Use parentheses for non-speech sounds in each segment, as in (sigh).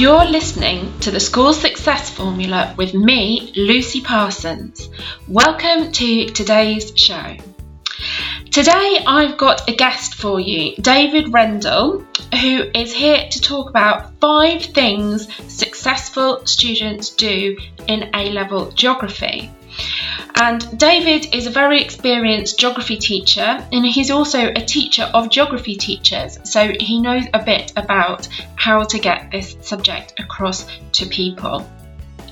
You're listening to the School Success Formula with me, Lucy Parsons. Welcome to today's show. Today I've got a guest for you, David Rendle, who is here to talk about five things successful students do in A level geography. And David is a very experienced geography teacher, and he's also a teacher of geography teachers, so he knows a bit about how to get this subject across to people.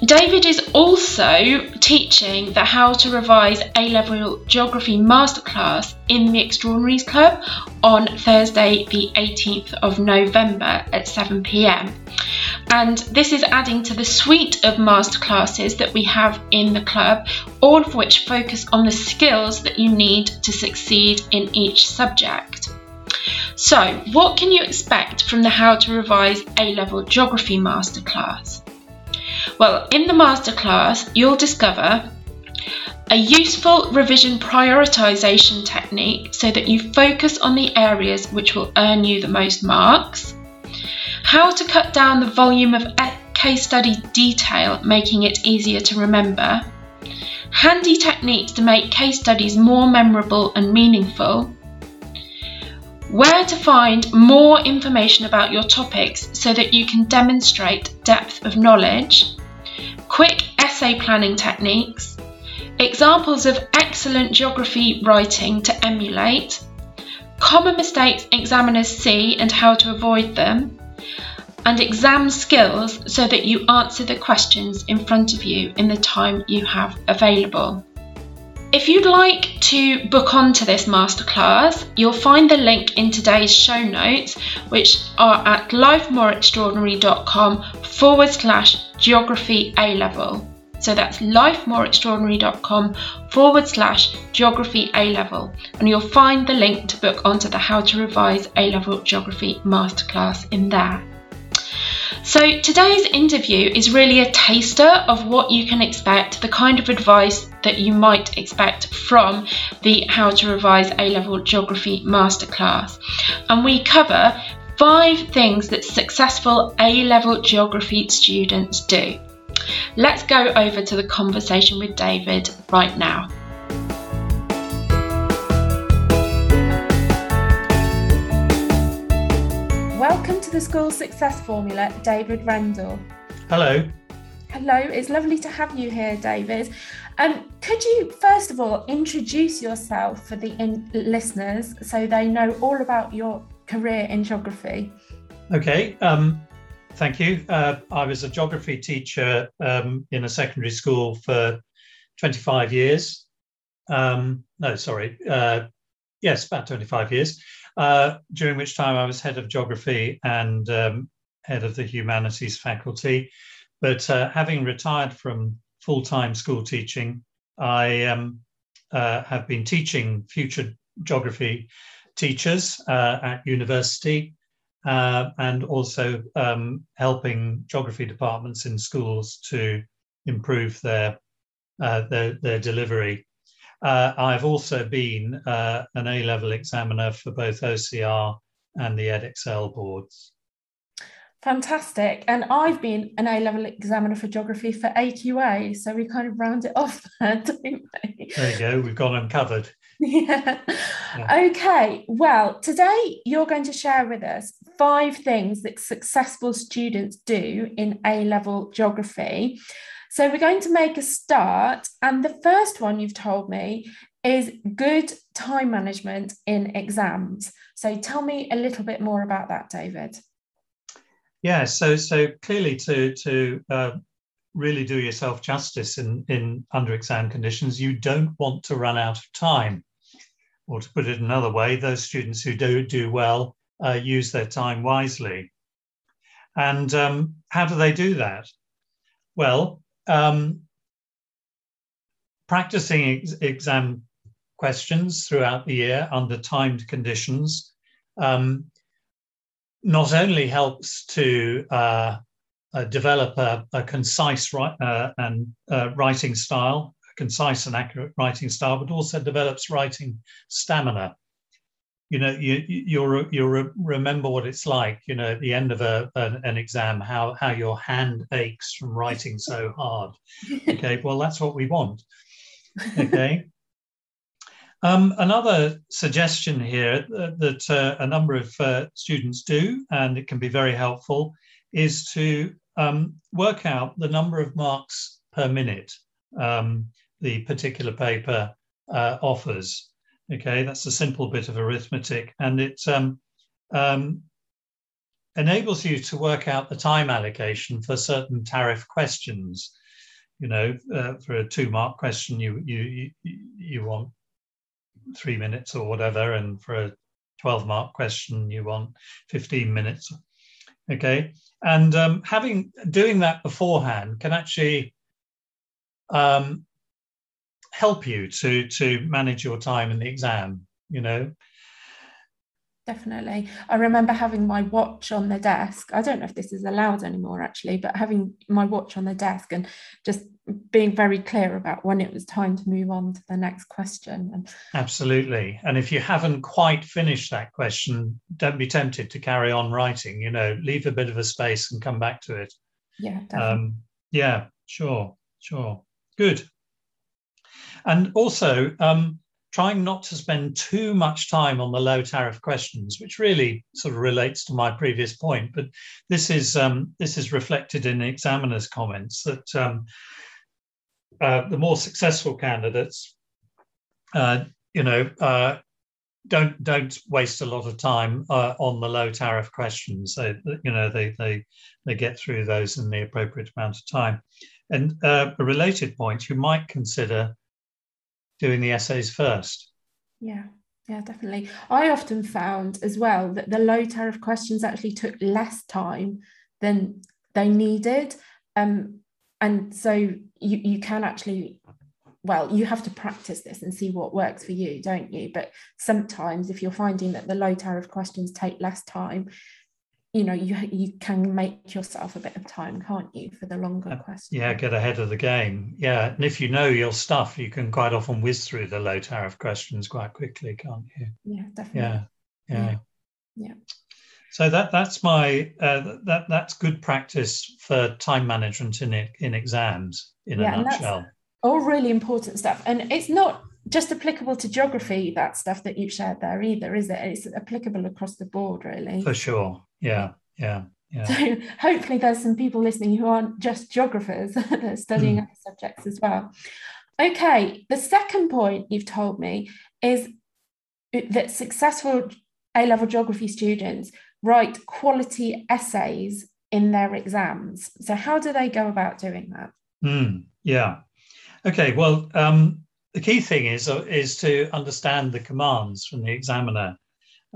David is also teaching the How to Revise A Level Geography Masterclass in the Extraordinaries Club on Thursday, the 18th of November at 7 pm. And this is adding to the suite of masterclasses that we have in the club, all of which focus on the skills that you need to succeed in each subject. So, what can you expect from the How to Revise A Level Geography Masterclass? Well, in the masterclass, you'll discover a useful revision prioritisation technique so that you focus on the areas which will earn you the most marks, how to cut down the volume of case study detail, making it easier to remember, handy techniques to make case studies more memorable and meaningful, where to find more information about your topics so that you can demonstrate depth of knowledge, quick essay planning techniques, examples of excellent geography writing to emulate, common mistakes examiners see and how to avoid them, and exam skills so that you answer the questions in front of you in the time you have available. If you'd like to book onto this masterclass, you'll find the link in today's show notes, which are at lifemoreextraordinary.com forward slash geography A level. So that's lifemoreextraordinary.com forward slash geography A level, and you'll find the link to book onto the How to Revise A level Geography Masterclass in there. So, today's interview is really a taster of what you can expect, the kind of advice that you might expect from the How to Revise A Level Geography Masterclass. And we cover five things that successful A level geography students do. Let's go over to the conversation with David right now. To the School Success Formula, David Rendle. Hello. Hello, it's lovely to have you here, David. Um, could you, first of all, introduce yourself for the in- listeners so they know all about your career in geography? Okay, um, thank you. Uh, I was a geography teacher um, in a secondary school for 25 years. Um, no, sorry, uh, yes, about 25 years uh, during which time I was head of geography and um, head of the humanities faculty. But uh, having retired from full time school teaching, I um, uh, have been teaching future geography teachers uh, at university uh, and also um, helping geography departments in schools to improve their, uh, their, their delivery. Uh, I've also been uh, an A level examiner for both OCR and the EdExcel boards. Fantastic. And I've been an A level examiner for geography for AQA. So we kind of round it off (laughs) there, don't we? There you go. We've got them covered. Yeah. yeah. Okay. Well, today you're going to share with us five things that successful students do in A level geography. So we're going to make a start. And the first one you've told me is good time management in exams. So tell me a little bit more about that, David. Yeah, so so clearly to to uh, really do yourself justice in in under exam conditions, you don't want to run out of time. Or to put it another way, those students who do do well uh, use their time wisely. And um, how do they do that? Well, um, practicing ex- exam questions throughout the year under timed conditions um, not only helps to uh, uh, develop a, a concise uh, and uh, writing style, a concise and accurate writing style, but also develops writing stamina. You know you you'll you'll remember what it's like you know at the end of a an, an, exam how how your hand aches from writing so hard. (laughs) Okay well that's what we want. Okay. Um, another suggestion here that, that uh, a number of uh, students do and it can be very helpful is to um, work out the number of marks per minute um, the particular paper uh, offers Okay, that's a simple bit of arithmetic, and it um, um, enables you to work out the time allocation for certain tariff questions. You know, uh, for a two-mark question, you you you want three minutes or whatever, and for a twelve-mark question, you want fifteen minutes. Okay, and um, having doing that beforehand can actually um, help you to to manage your time in the exam you know? Definitely. I remember having my watch on the desk. I don't know if this is allowed anymore actually but having my watch on the desk and just being very clear about when it was time to move on to the next question. Absolutely. And if you haven't quite finished that question don't be tempted to carry on writing you know leave a bit of a space and come back to it. Yeah definitely. um yeah sure sure. Good and also, um, trying not to spend too much time on the low tariff questions, which really sort of relates to my previous point. But this is um, this is reflected in the examiner's comments that um, uh, the more successful candidates, uh, you know, uh, don't don't waste a lot of time uh, on the low tariff questions. You know, they they they get through those in the appropriate amount of time. And uh, a related point, you might consider doing the essays first. Yeah, yeah, definitely. I often found as well that the low tariff questions actually took less time than they needed. Um, and so you, you can actually, well, you have to practice this and see what works for you, don't you? But sometimes if you're finding that the low tariff questions take less time, you know you you can make yourself a bit of time can't you for the longer question yeah get ahead of the game. Yeah and if you know your stuff you can quite often whiz through the low tariff questions quite quickly can't you? Yeah definitely. Yeah yeah. Yeah, so that that's my uh, that that's good practice for time management in it in exams in yeah, a nutshell. all really important stuff. And it's not just applicable to geography that stuff that you've shared there either is it it's applicable across the board really for sure yeah, yeah, yeah. So hopefully there's some people listening who aren't just geographers (laughs) that are studying mm. other subjects as well. Okay, the second point you've told me is that successful A-level geography students write quality essays in their exams. So how do they go about doing that? Mm, yeah. Okay. Well, um, the key thing is uh, is to understand the commands from the examiner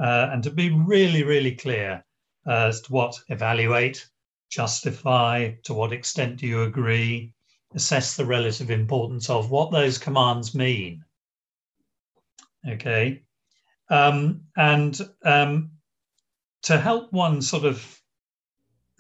uh, and to be really, really clear as to what evaluate, justify, to what extent do you agree, assess the relative importance of what those commands mean. Okay. Um, and um, to help one sort of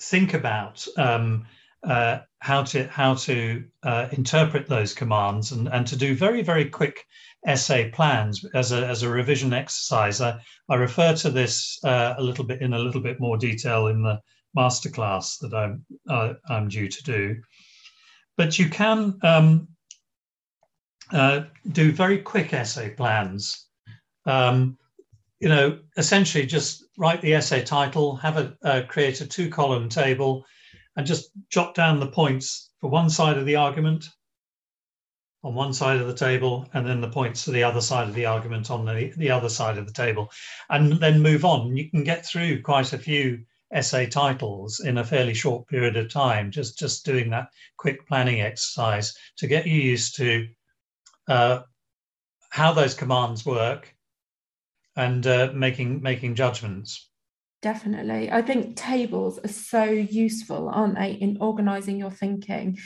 think about um, uh, how to how to uh, interpret those commands and, and to do very very quick essay plans as a, as a revision exercise. I, I refer to this uh, a little bit in a little bit more detail in the masterclass that I'm, I'm due to do. But you can um, uh, do very quick essay plans. Um, you know, essentially just write the essay title, have a create a two column table, and just jot down the points for one side of the argument on one side of the table and then the points to the other side of the argument on the, the other side of the table. And then move on. You can get through quite a few essay titles in a fairly short period of time just just doing that quick planning exercise to get you used to uh, how those commands work and uh, making making judgments definitely i think tables are so useful aren't they in organizing your thinking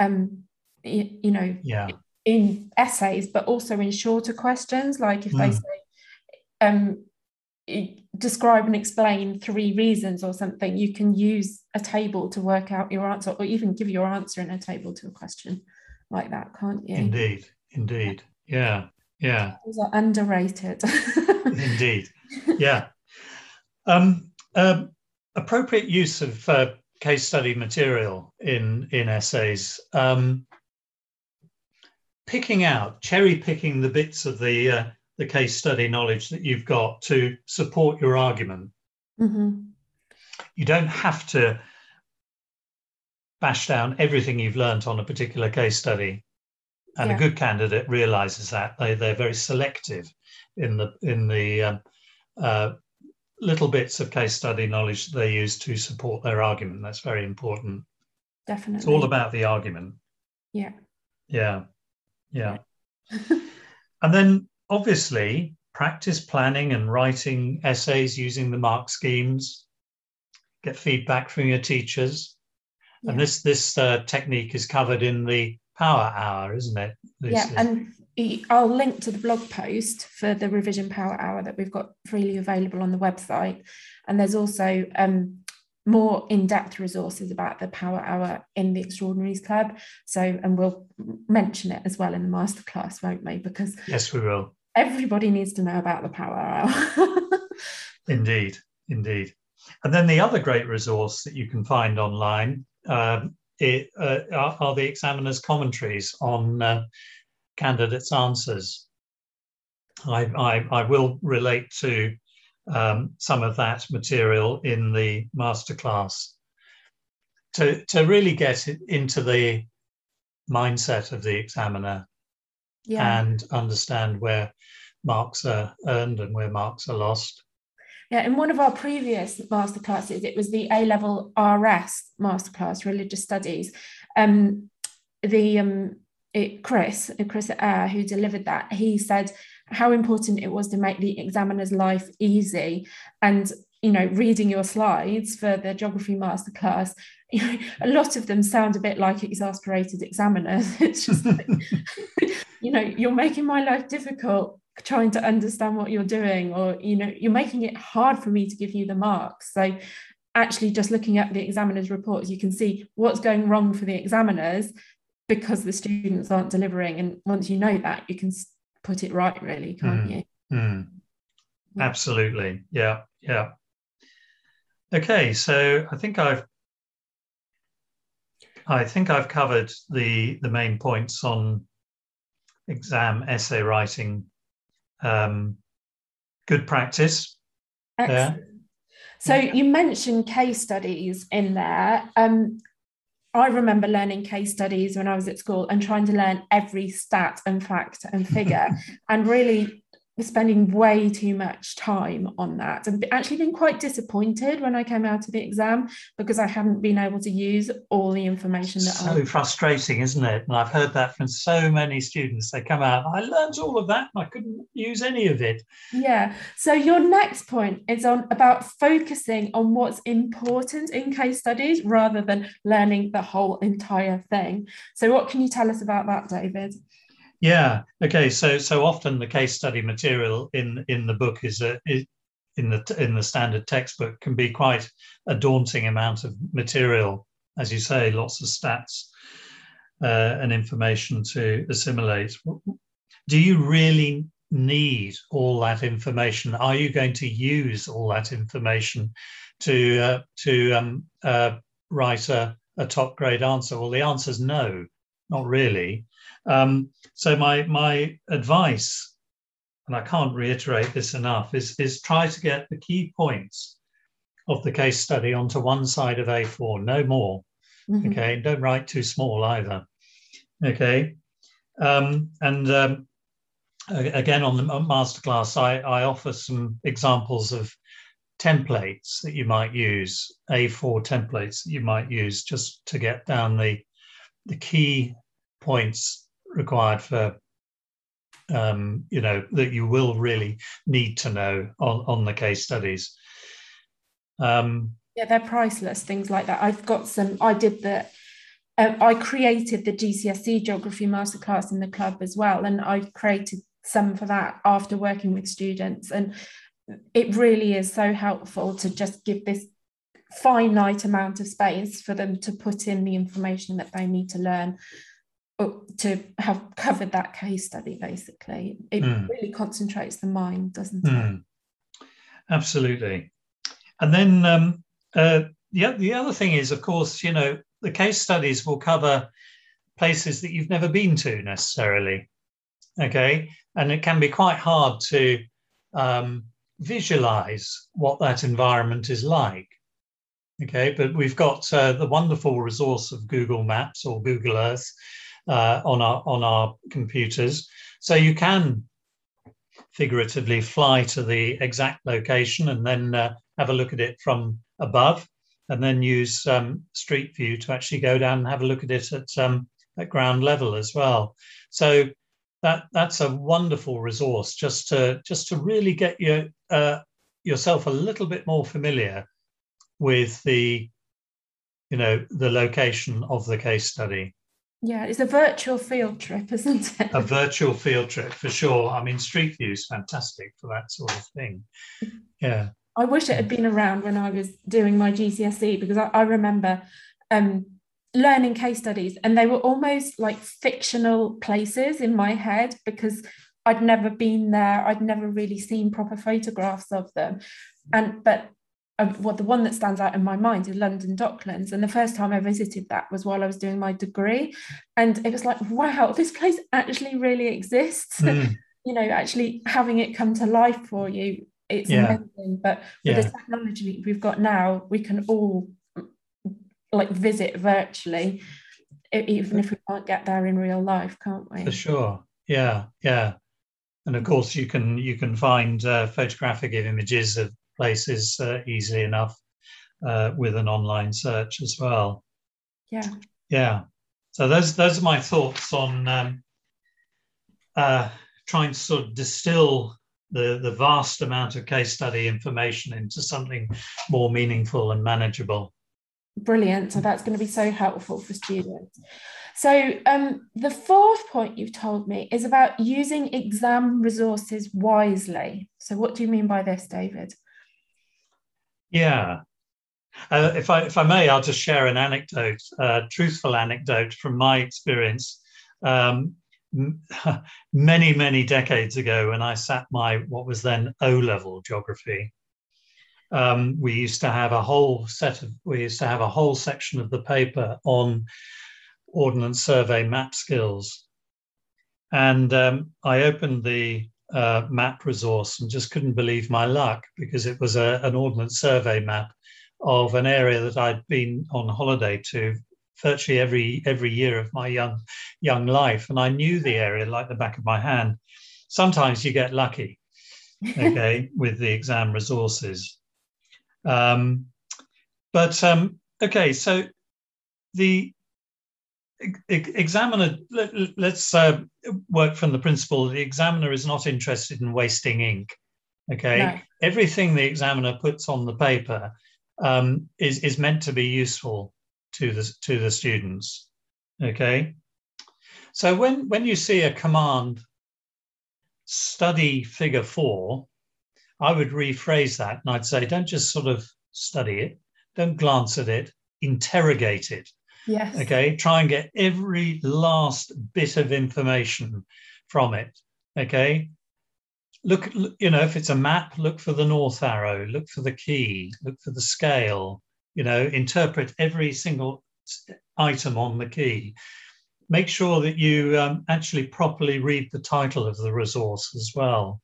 um you, you know yeah in essays but also in shorter questions like if mm. they hmm. say um describe and explain three reasons or something you can use a table to work out your answer or even give your answer in a table to a question like that can't you indeed indeed yeah yeah. Those are underrated. (laughs) Indeed. Yeah. Um, um, appropriate use of uh, case study material in in essays. Um, picking out, cherry picking the bits of the uh, the case study knowledge that you've got to support your argument. Mm-hmm. You don't have to bash down everything you've learnt on a particular case study. And Yeah. a good candidate realizes that they, they're very selective in the in the um, uh, little bits of case study knowledge that they use to support their argument. That's very important. Definitely. It's all about the argument. yeah. Yeah. Yeah. (laughs) and then obviously practice planning and writing essays using the mark schemes. Get feedback from your teachers. And this this uh, technique is covered in the power hour, isn't it? Yeah, and I'll link to the blog post for the revision power hour that we've got freely available on the website. And there's also um, more in-depth resources about the power hour in the Extraordinaries Club. So, and we'll mention it as well in the masterclass, won't we? Because yes, we will. everybody needs to know about the power hour. (laughs) Indeed, indeed. And then the other great resource that you can find online um, it, uh, are, are the examiner's commentaries on uh, candidates' answers. I, I, I will relate to um, some of that material in the masterclass to, to really get it into the mindset of the examiner yeah. and understand where marks are earned and where marks are lost. Yeah, in one of our previous masterclasses, it was the A level RS masterclass, religious studies. Um, the um, it, Chris, Chris Air, who delivered that, he said how important it was to make the examiner's life easy. And you know, reading your slides for the geography masterclass, you (laughs) know, a lot of them sound a bit like exasperated examiners. (laughs) It's just, like, (laughs) you know, you're making my life difficult trying to understand what you're doing or you know you're making it hard for me to give you the marks so actually just looking at the examiner's reports you can see what's going wrong for the examiners because the students aren't delivering and once you know that you can put it right really can't Mm. you Mm. Absolutely. Yeah. Yeah. Okay. So I think I've I think I've covered the the main points on exam essay writing. Um, good practice. Excellent. So you mentioned case studies in there. Um, I remember learning case studies when I was at school and trying to learn every stat and fact and figure, (laughs) and really spending way too much time on that and actually been quite disappointed when I came out of the exam because I hadn't been able to use all the information that so I frustrating, isn't it? And I've heard that from so many students. They come out, I learned all of that and I couldn't use any of it. Yeah. So your next point is on about focusing on what's important in case studies rather than learning the whole entire thing. So what can you tell us about that, David? Yeah. Okay. So so often the case study material in in the book is a is, in the in the standard textbook can be quite a daunting amount of material, as you say, lots of stats uh, and information to assimilate. Do you really need all that information? Are you going to use all that information to uh, to um, uh, write a, a top grade answer? Well, the answer is no, not really. Um, so my my advice, and I can't reiterate this enough, is is try to get the key points of the case study onto one side of A4, no more. Mhm. Okay, don't write too small either. Okay, um, and um, again on the ma- masterclass, I, I offer some examples of templates that you might use, A4 templates that you might use just to get down the the key points required for um, you know that you will really need to know on, on the case studies. Um, Yeah, they're priceless, things like that. I've got some, I did the, uh, I created the GCSE geography masterclass in the club as well. And I created some for that after working with students. And it really is so helpful to just give this finite amount of space for them to put in the information that they need to learn. To have covered that case study basically. It mm. really concentrates the mind doesn't mm. it absolutely. And then um, uh, the, the other thing is of course you know the case studies will cover places that you've never been to necessarily okay? And it can be quite hard to um, visualize what that environment is like okay? But we've got uh, the wonderful resource of google maps or google earth uh, on our on our computers. So you can figuratively fly to the exact location and then uh, have a look at it from above, and then use um, Street View to actually go down and have a look at it at um, at ground level as well. So that that's a wonderful resource just to just to really get your uh, yourself a little bit more familiar with the you know the location of the case study yeah, it's a virtual field trip, (laughs) isn't it? A virtual field trip for sure. I mean, Street View is fantastic for that sort of thing. Yeah. I wish it had been around when I was doing my GCSE because I, I remember um, learning case studies and they were almost like fictional places in my head because I'd never been there. I'd never really seen proper photographs of them. And but well, the one that stands out in my mind is London Docklands. And the first time I visited that was while I was doing my degree. And it was like, wow, this place actually really exists. Mm. (laughs) you know, actually having it come to life for you, it's yeah. amazing. But with yeah. the technology we've got now, we can all like visit virtually, even if we can't get there in real life, can't we? For sure. Yeah, yeah. And of course, you can you can find uh, photographic images of places uh, easily enough uh, with an online search as well. Yeah. Yeah. So those those are my thoughts on um, uh, trying to sort of distill the, the vast amount of case study information into something more meaningful and manageable. Brilliant. So that's going to be so helpful for students. So um, the fourth point you've told me is about using exam resources wisely. So what do you mean by this, David? Yeah. Uh, if I if I may, I'll just share an anecdote, a truthful anecdote from my experience. Um, (laughs) many many decades ago, when I sat my what was then O level geography, um, we used to have a whole set of we used to have a whole section of the paper on ordnance survey map skills, and um, I opened the uh, map resource and just couldn't believe my luck because it was a, an ordnance survey map of an area that I'd been on holiday to virtually every every year of my young young life, and I knew the area like the back of my hand. Sometimes you get lucky, okay, (laughs) with the exam resources. Um, but um, okay, so the examiner let, us uh, work from the principle the examiner is not interested in wasting ink okay? No. everything the examiner puts on the paper um, is is meant to be useful to the to the students okay? So when when you see a command study figure 4 i would rephrase that and i'd say don't just sort of study it don't glance at it interrogate it Yes. Okay. Try and get every last bit of information from it. Okay. Look, you know, if it's a map, look for the north arrow, look for the key, look for the scale, you know, interpret every single item on the key. Make sure that you um, actually properly read the title of the resource as well.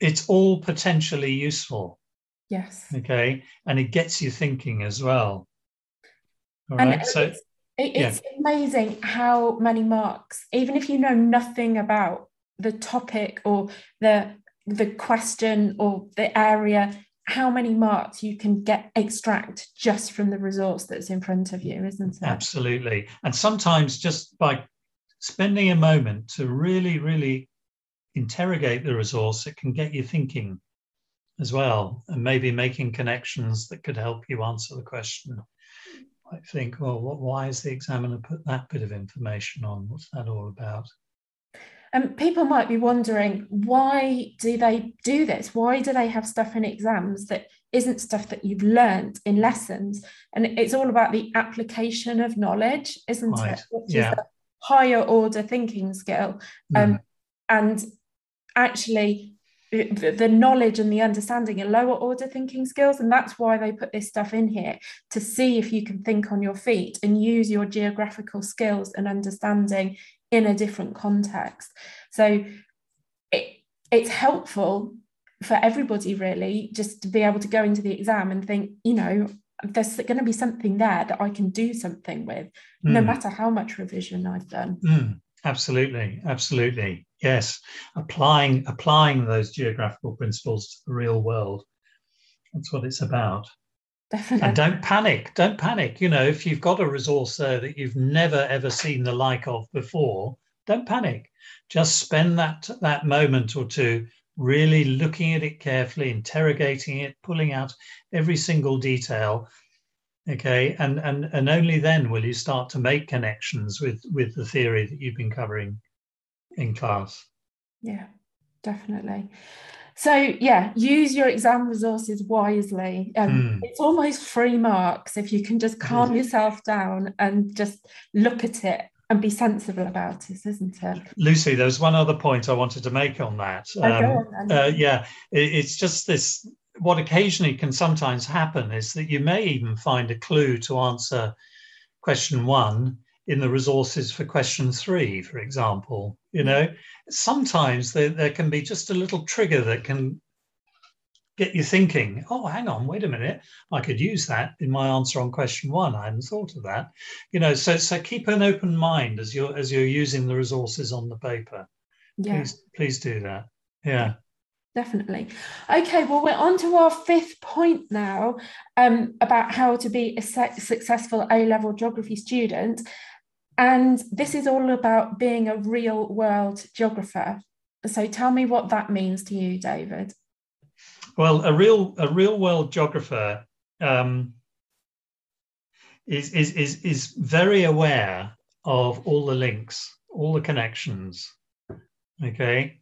It's all potentially useful. Yes. Okay. And it gets you thinking as well. All and right. So, it's, it's yeah. amazing how many marks, even if you know nothing about the topic or the the question or the area, how many marks you can get extract just from the resource that's in front of you, isn't it? Absolutely. And sometimes just by spending a moment to really, really interrogate the resource, it can get you thinking as well, and maybe making connections that could help you answer the question might think, well, what, why has the examiner put that bit of information on? What's that all about? And people might be wondering, why do they do this? Why do they have stuff in exams that isn't stuff that you've learned in lessons? And it's all about the application of knowledge, isn't right. it? Which yeah. is the higher order thinking skill um, mm. and actually the knowledge and the understanding are lower order thinking skills and that's why they put this stuff in here to see if you can think on your feet and use your geographical skills and understanding in a different context so it, it's helpful for everybody really just to be able to go into the exam and think you know there's going to be something there that i can do something with mm. no hmm. matter how much revision i've done mm. absolutely absolutely yes applying applying those geographical principles to the real world. That's what it's about. Definitely. and don't panic don't panic. You know if you've got a resource there that you've never ever seen the like of before don't panic. Just spend that that moment or two really looking at it carefully interrogating it pulling out every single detail okay? And and and only then will you start to make connections with with the theory that you've been covering in class. Yeah, definitely. So yeah, use your exam resources wisely. Um, mm. It's almost free marks if you can just calm mm. yourself down and just look at it and be sensible about it, isn't it? Lucy, there's one other point I wanted to make on that. Um, uh, yeah, it, it's just this. What occasionally can sometimes happen is that you may even find a clue to answer question one in the resources for question three, for example. You know, sometimes there, there can be just a little trigger that can get you thinking, oh, hang on, wait a minute, I could use that in my answer on question one. I hadn't thought of that. You know, so so keep an open mind as you're as you're using the resources on the paper. Yeah. Please, please do that. Yeah. Definitely. Okay, well, we're on to our fifth point now um, about how to be a successful A level geography student. And this is all about being a real world geographer. So tell me what that means to you, David. Well, a real a real world geographer um, is, is is is very aware of all the links, all the connections. Okay.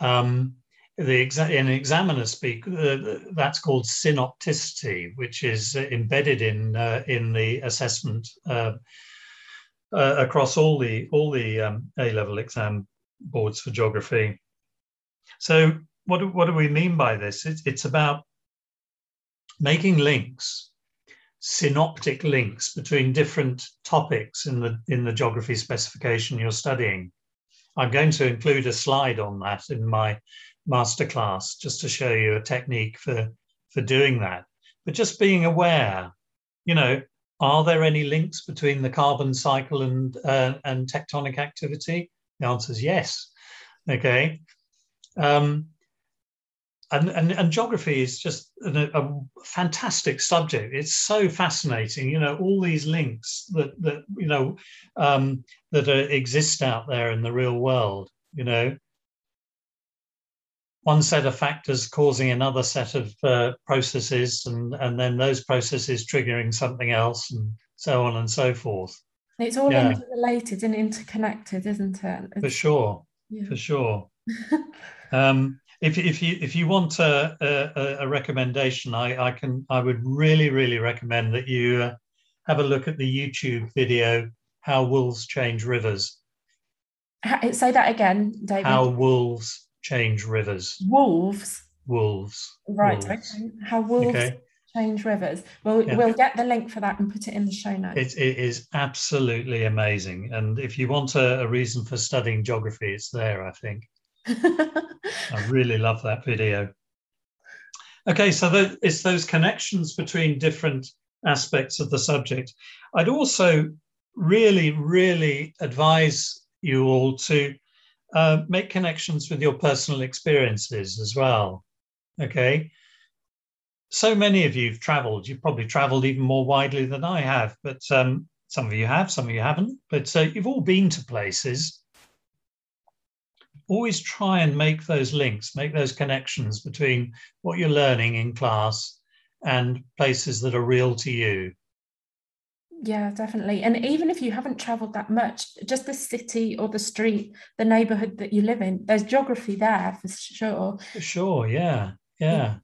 Um, the exa- in examiner speak, uh, that's called synopticity, which is embedded in uh, in the assessment uh, uh, across all the all the um, A level exam boards for geography. So what do, what do we mean by this? It's, it's about making links, synoptic links between different topics in the in the geography specification you're studying. I'm going to include a slide on that in my masterclass just to show you a technique for for doing that. But just being aware, you know, are there any links between the carbon cycle and, uh, and tectonic activity? The answer is yes. Okay. Um, and, and, and, geography is just a, a, fantastic subject. It's so fascinating, you know, all these links that, that you know, um, that are, exist out there in the real world, you know one set of factors causing another set of uh, processes, and, and then those processes triggering something else, and so on and so forth. It's all yeah. interrelated and interconnected, isn't it? It's, for sure, yeah. for sure. (laughs) um, if, if you if you want a, a, a, recommendation, I, I can I would really really recommend that you uh, have a look at the YouTube video "How Wolves Change Rivers." Say that again, David. How wolves change rivers. Wolves. Wolves. Right. Wolves. Okay. How wolves okay. change rivers. We'll yeah. we'll get the link for that and put it in the show notes. It, it is absolutely amazing, and if you want a, a reason for studying geography, it's there. I think. (laughs) I really love that video. Okay, so the, it's those connections between different aspects of the subject. I'd also really, really advise you all to uh, make connections with your personal experiences as well. Okay. So many of you have traveled. You've probably traveled even more widely than I have, but um, some of you have, some of you haven't. But uh, you've all been to places. Always try and make those links, make those connections between what you're learning in class and places that are real to you. Yeah, definitely. And even if you haven't traveled that much, just the city or the street, the neighborhood that you live in, there's geography there for sure. For sure. Yeah. Yeah.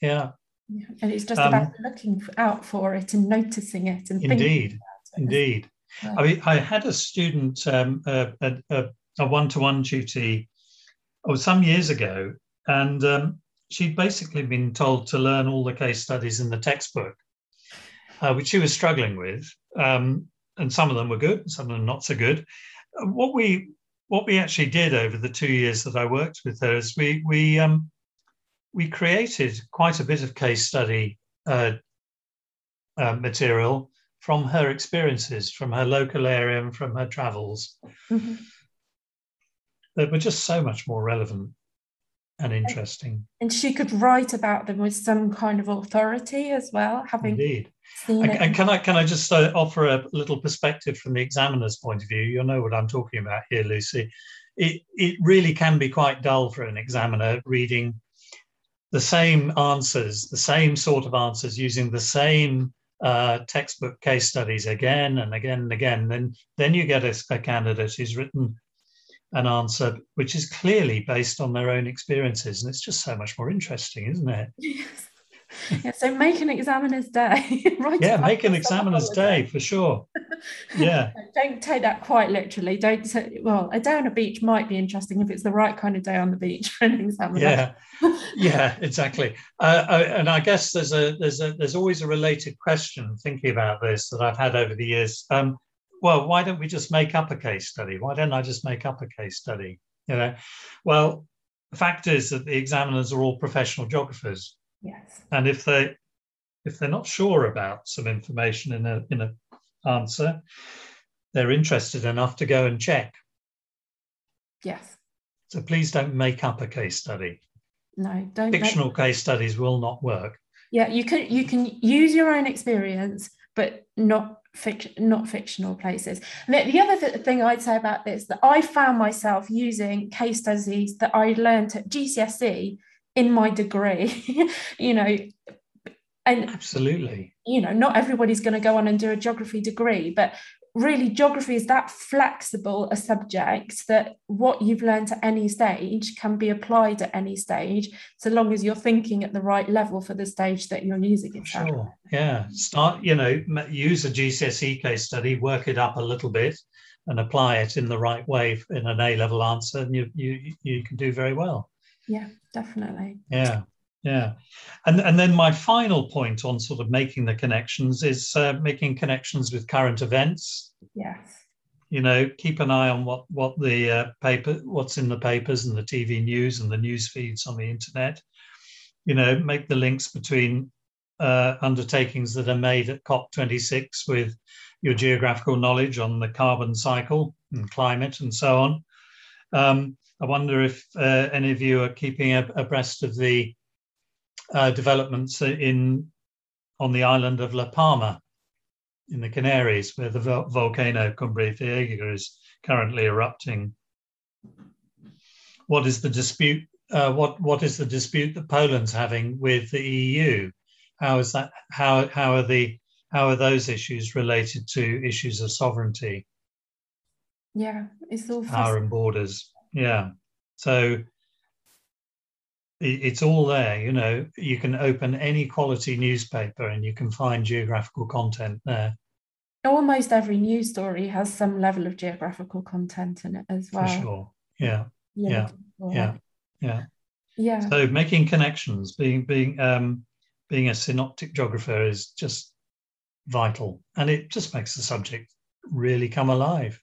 Yeah. yeah. And it's just um, about looking out for it and noticing it and indeed. Indeed. Yeah. I mean, I had a student, um, a, a, a one-to-one duty, oh, some years ago, and um, she'd basically been told to learn all the case studies in the textbook, uh, which she was struggling with. Um, and some of them were good, some of them not so good. What we what we actually did over the two years that I worked with her is we we um, we created quite a bit of case study uh, uh, material from her experiences, from her local area, and from her travels. Mm-hmm. That were just so much more relevant and interesting. And she could write about them with some kind of authority as well, having Indeed. And, can I can I just uh, offer a little perspective from the examiner's point of view? You'll know what I'm talking about here, Lucy. It it really can be quite dull for an examiner reading the same answers, the same sort of answers, using the same uh, textbook case studies again and again and again. Then then you get a, a candidate who's written an answer which is clearly based on their own experiences. And it's just so much more interesting, isn't it? Yes. Yeah, so make an examiner's day. (laughs) right yeah, make an examiner's day for sure. (laughs) Yeah. Don't take that quite literally. Don't say, well, a day on a beach might be interesting if it's the right kind of day on the beach (laughs) for an examiner. Yeah, yeah, exactly. Uh, uh, and I guess there's a there's a there's always a related question thinking about this that I've had over the years. Um, well, why don't we just make up a case study? Why don't I just make up a case study? You know, well, the fact is that the examiners are all professional geographers. Yes. And if they if they're not sure about some information in a in an answer, they're interested enough to go and check. Yes. So please don't make up a case study. No, don't. Fictional make... case studies will not work. Yeah, you can you can use your own experience, but not fiction, not fictional places. And the other th- thing I'd say about this that I found myself using case studies that I learned at GCSE in my degree, (laughs) you know, and absolutely, you know, not everybody's going to go on and do a geography degree, but really geography is that flexible a subject that what you've learned at any stage can be applied at any stage so long as you're thinking at the right level for the stage that you're using it sure yeah. Start you know use a gcse case study work it up a little bit and apply it in the right way in an a level answer and you you you can do very well yeah definitely. Yeah yeah. And and then my final point on sort of making the connections is uh, making connections with current events. Yes. You know keep an eye on what what the uh, paper what's in the papers and the tv news and the news feeds on the internet. You know make the links between uh, undertakings that are made at cop26 with your geographical knowledge on the carbon cycle and climate and so on. Um, i wonder if uh, any of you are keeping abreast of the uh, developments in on the island of La Palma in the Canaries, where the volcano Cumbre Vieja is currently erupting. What is the dispute? Uh, what what is the dispute that Poland's having with the EU? How is that? How how are the how are those issues related to issues of sovereignty? Yeah, it's all power and borders. Yeah, so it's all there you know. You can open any quality newspaper and you can find geographical content there. Almost every news story has some level of geographical content in it as well. for sure yeah. Yeah. Yeah. Yeah. Yeah. So making connections being being um being a synoptic geographer is just vital and it just makes the subject really come alive.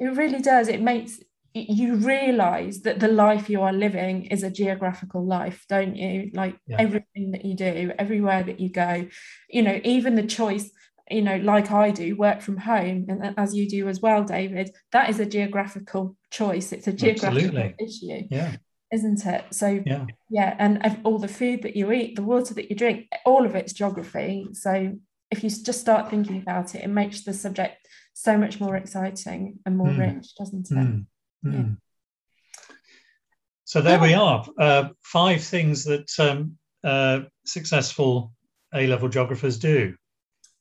It really does. It makes you realize that the life you are living is a geographical life don't you like yeah. everything that you do everywhere that you go you know even the choice you know like i do work from home and as you do as well david that is a geographical choice it's a geographical Absolutely. issue yeah isn't it so yeah. yeah and all the food that you eat the water that you drink all of it's geography so if you just start thinking about it it makes the subject so much more exciting and more mm. rich doesn't it mm. Mm. So there we are. Uh, five things that um, uh, successful A level geographers do.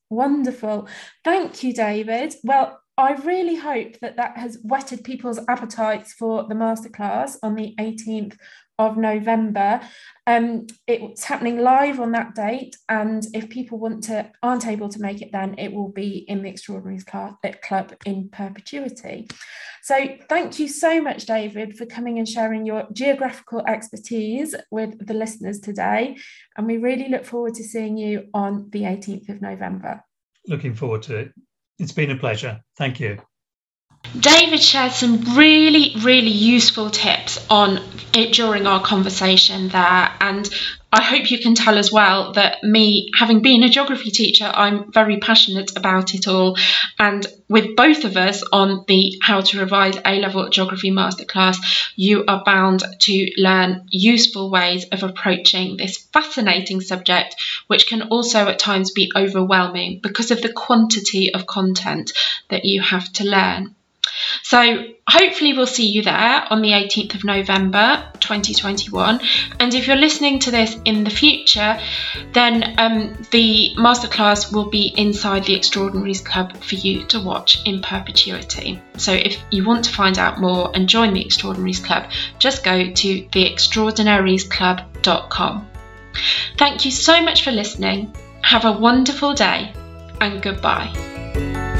Wonderful. Thank you, David. Well, I really hope that that has whetted people's appetites for the masterclass on the 18th of November. Um, it's happening live on that date, and if people want to aren't able to make it, then it will be in the Extraordinaries Club in perpetuity. So, thank you so much, David, for coming and sharing your geographical expertise with the listeners today. And we really look forward to seeing you on the 18th of November. Looking forward to it. It's been a pleasure. Thank you. David shared some really, really useful tips on it during our conversation there. And I hope you can tell as well that me, having been a geography teacher, I'm very passionate about it all. And with both of us on the How to Revise A Level Geography Masterclass, you are bound to learn useful ways of approaching this fascinating subject, which can also at times be overwhelming because of the quantity of content that you have to learn. So hopefully we'll see you there on the 18th of November 2021. And if you're listening to this in the future, then um, the masterclass will be inside the Extraordinaries Club for you to watch in perpetuity. So if you want to find out more and join the Extraordinaries Club, just go to theextraordinariesclub.com. Thank you so much for listening. Have a wonderful day and goodbye.